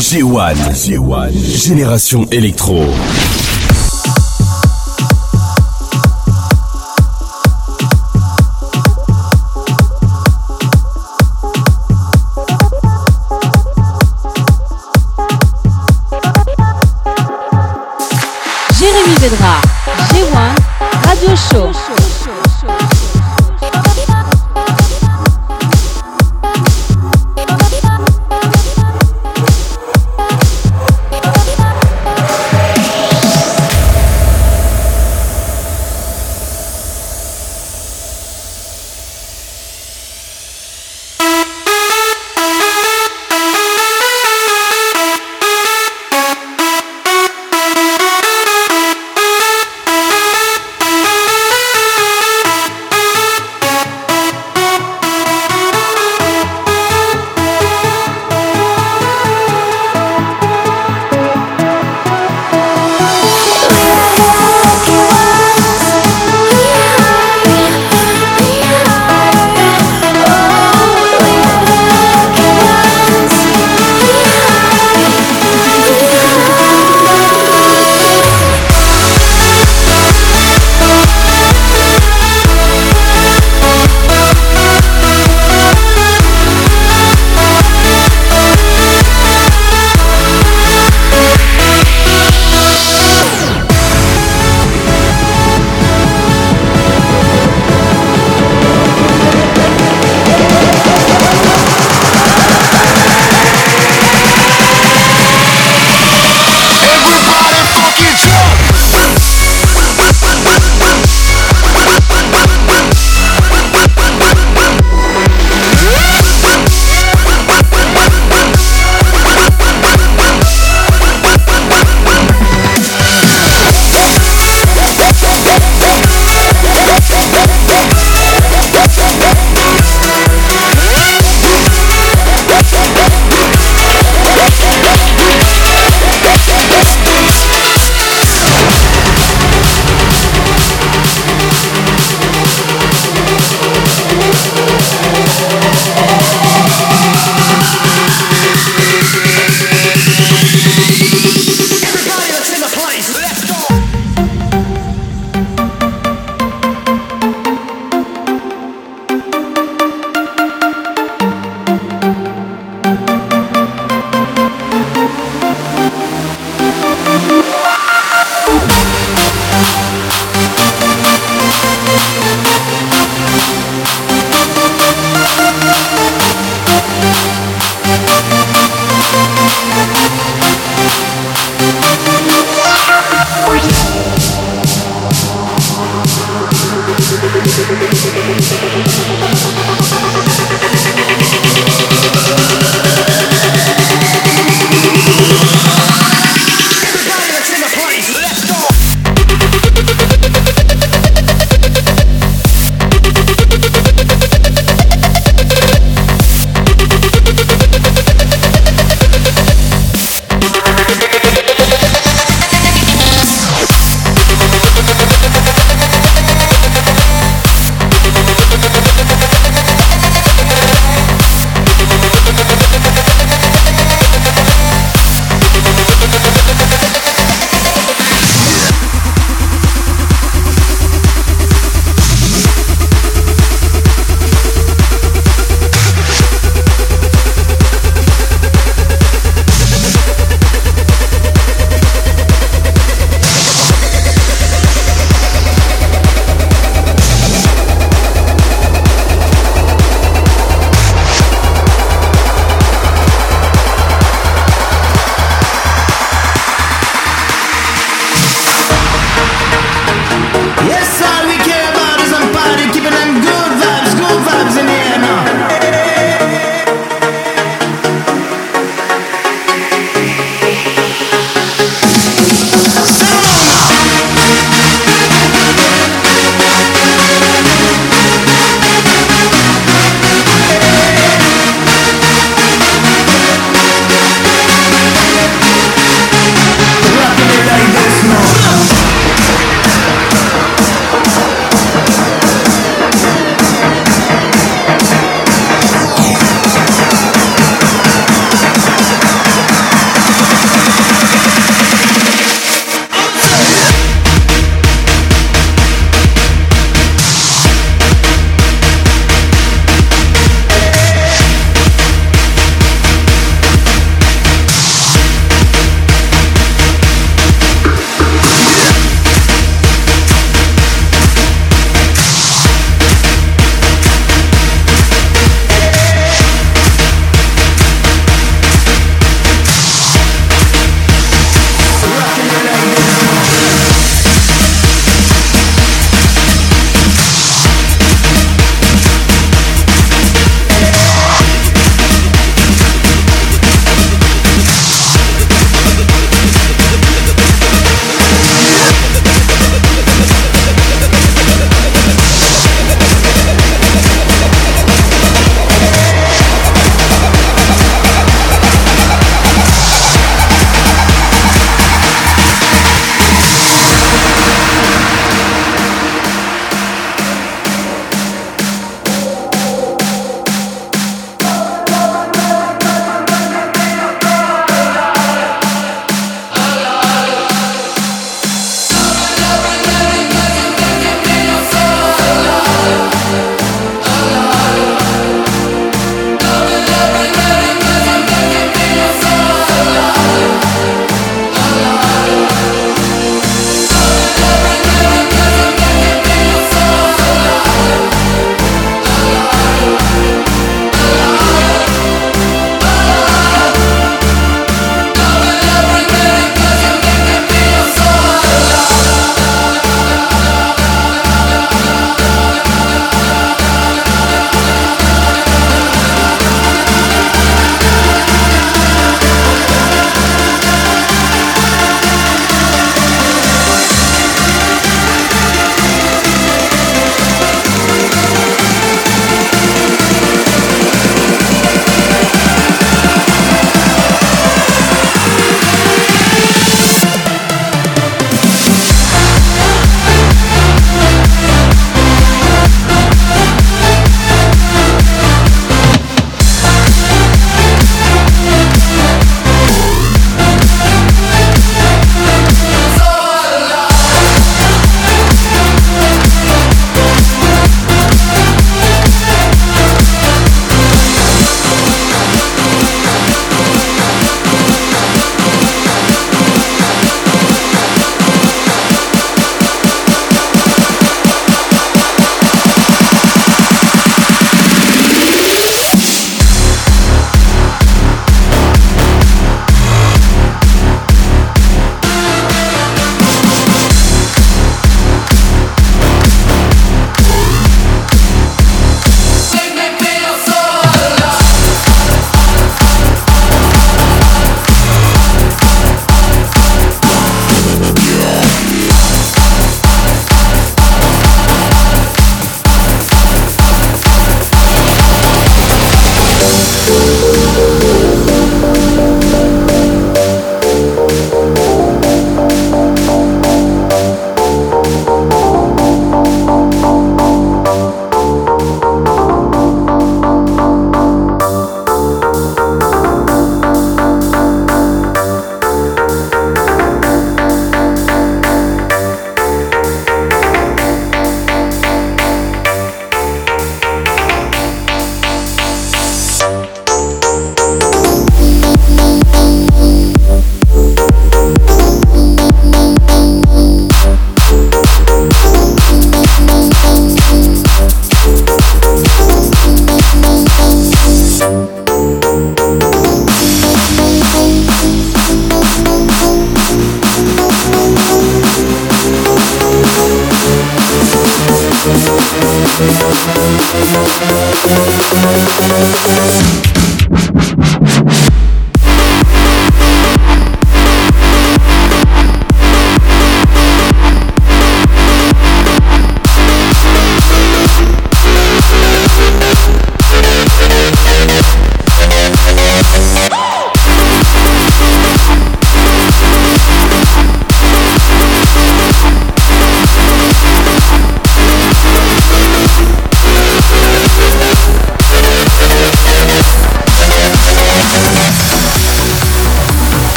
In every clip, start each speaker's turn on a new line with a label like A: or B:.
A: G1. G1. Génération électro.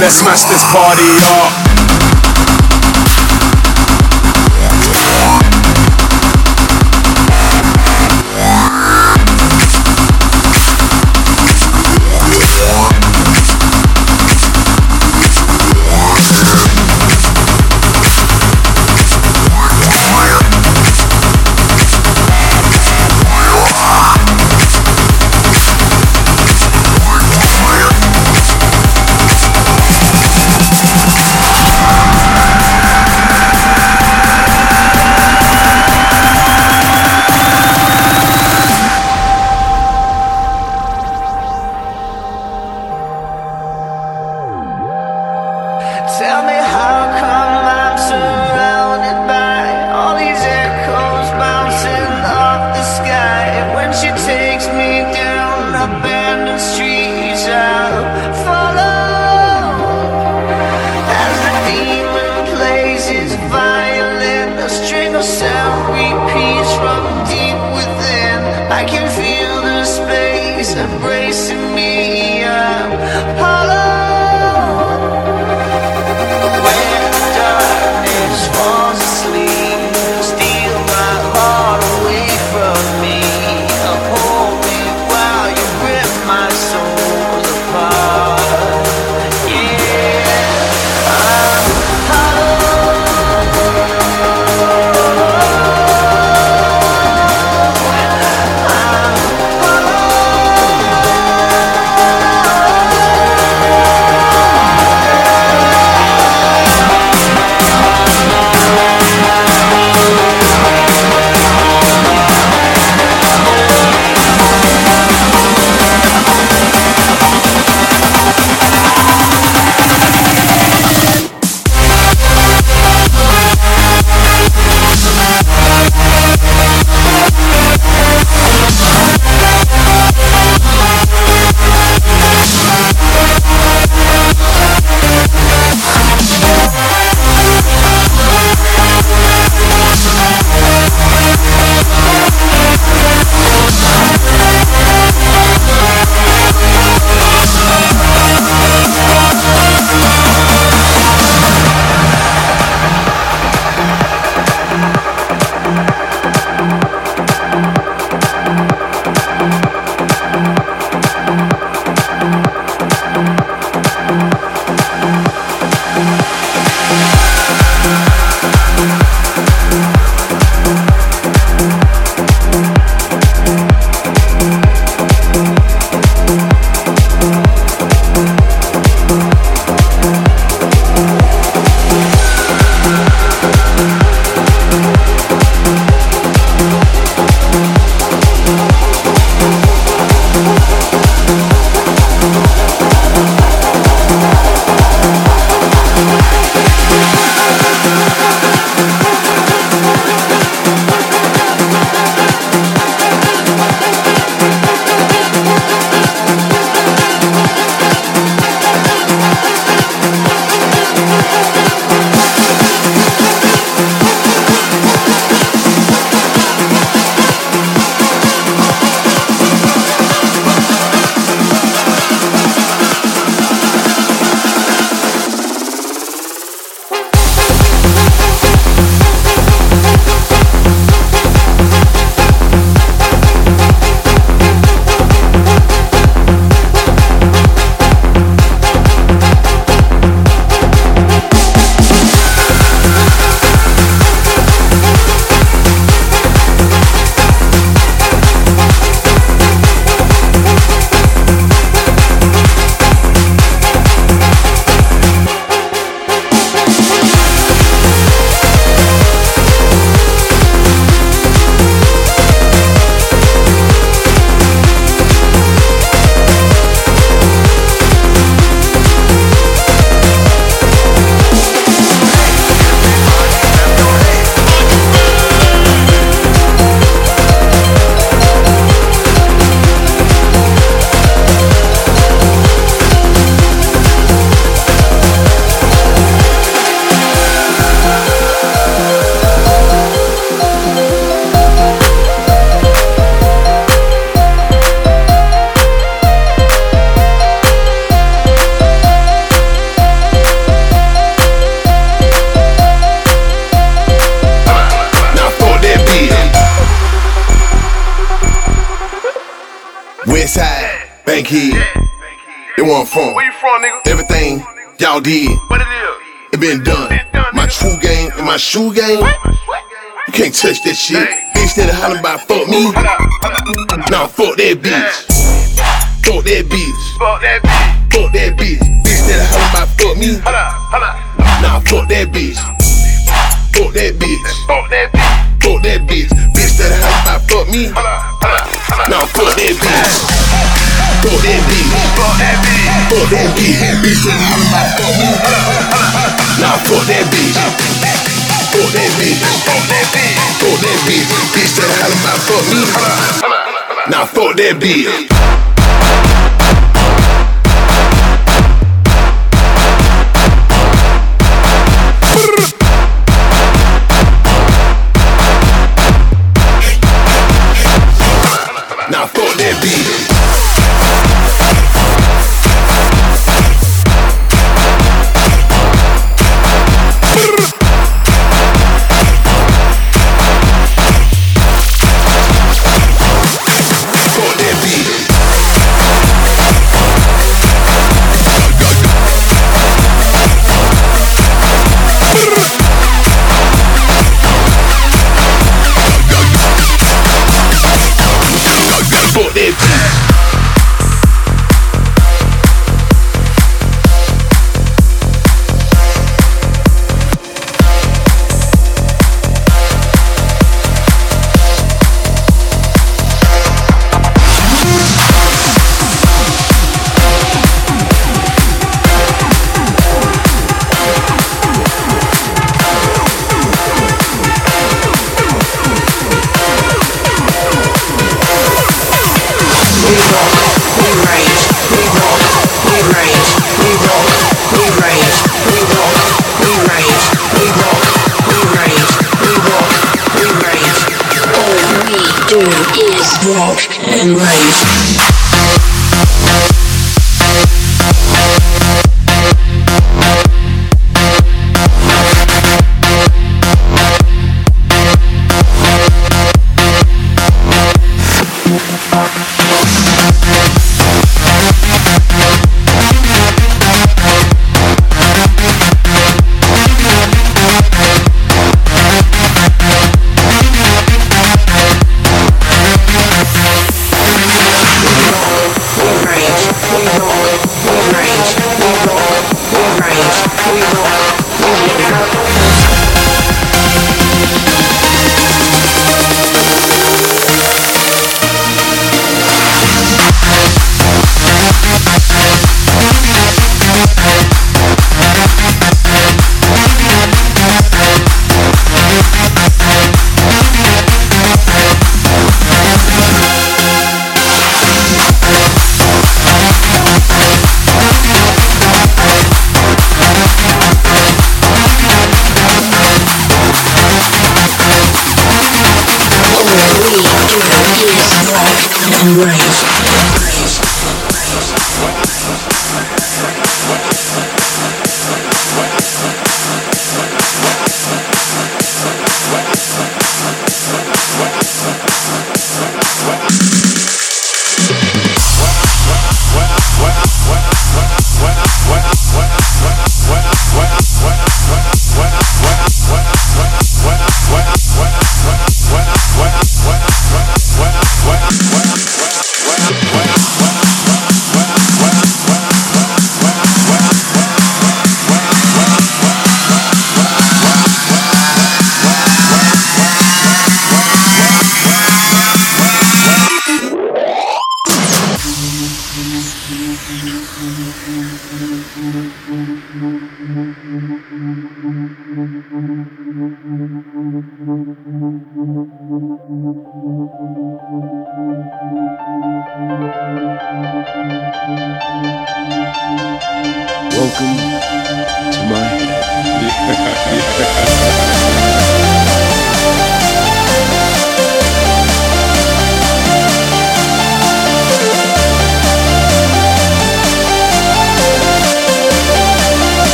B: Let's smash this party up
C: side, Bankhead. They want from.
D: Where you from, nigga?
C: Everything y'all did,
D: What it is?
C: it been done. My true game and my shoe game, you can't touch that shit. Bitch that hollering about fuck me.
D: Hold up, hold up.
C: Nah, fuck that bitch. Fuck that bitch.
D: Fuck that bitch.
C: Fuck that bitch. Bitch that hollering about fuck me.
D: Hold up, hold up.
C: Nah, fuck that bitch. Fuck that bitch.
D: Fuck that bitch.
C: Fuck that bitch. Bitch that hollering about fuck me.
D: Hold up, hold up, hold up.
C: Nah, fuck that bitch. Fuck that bitch.
D: Fuck that bitch.
C: Fuck that bitch. Bitch that hollering about fuck me.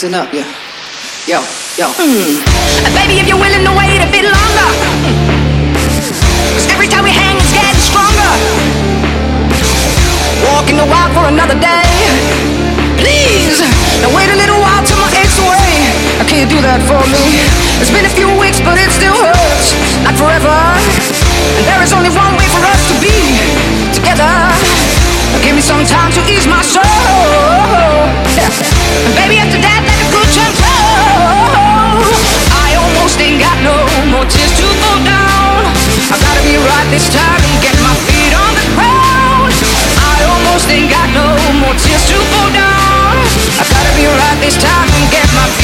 E: Listen up, yeah. Yo, yo. Mm. Baby, if you're willing to wait a bit longer. Cause every time we hang, it's getting stronger. Walking the wild for another day. Please, now wait a little while till my aches away. Now, can you do that for me? It's been a few weeks, but it still hurts. Not forever. And there is only one way for us to be me some time to ease my soul. And baby, after that, let the good times roll. I almost ain't got no more tears to go down. I gotta be right this time and get my feet on the ground. I almost ain't got no more tears to go down. I gotta be right this time and get my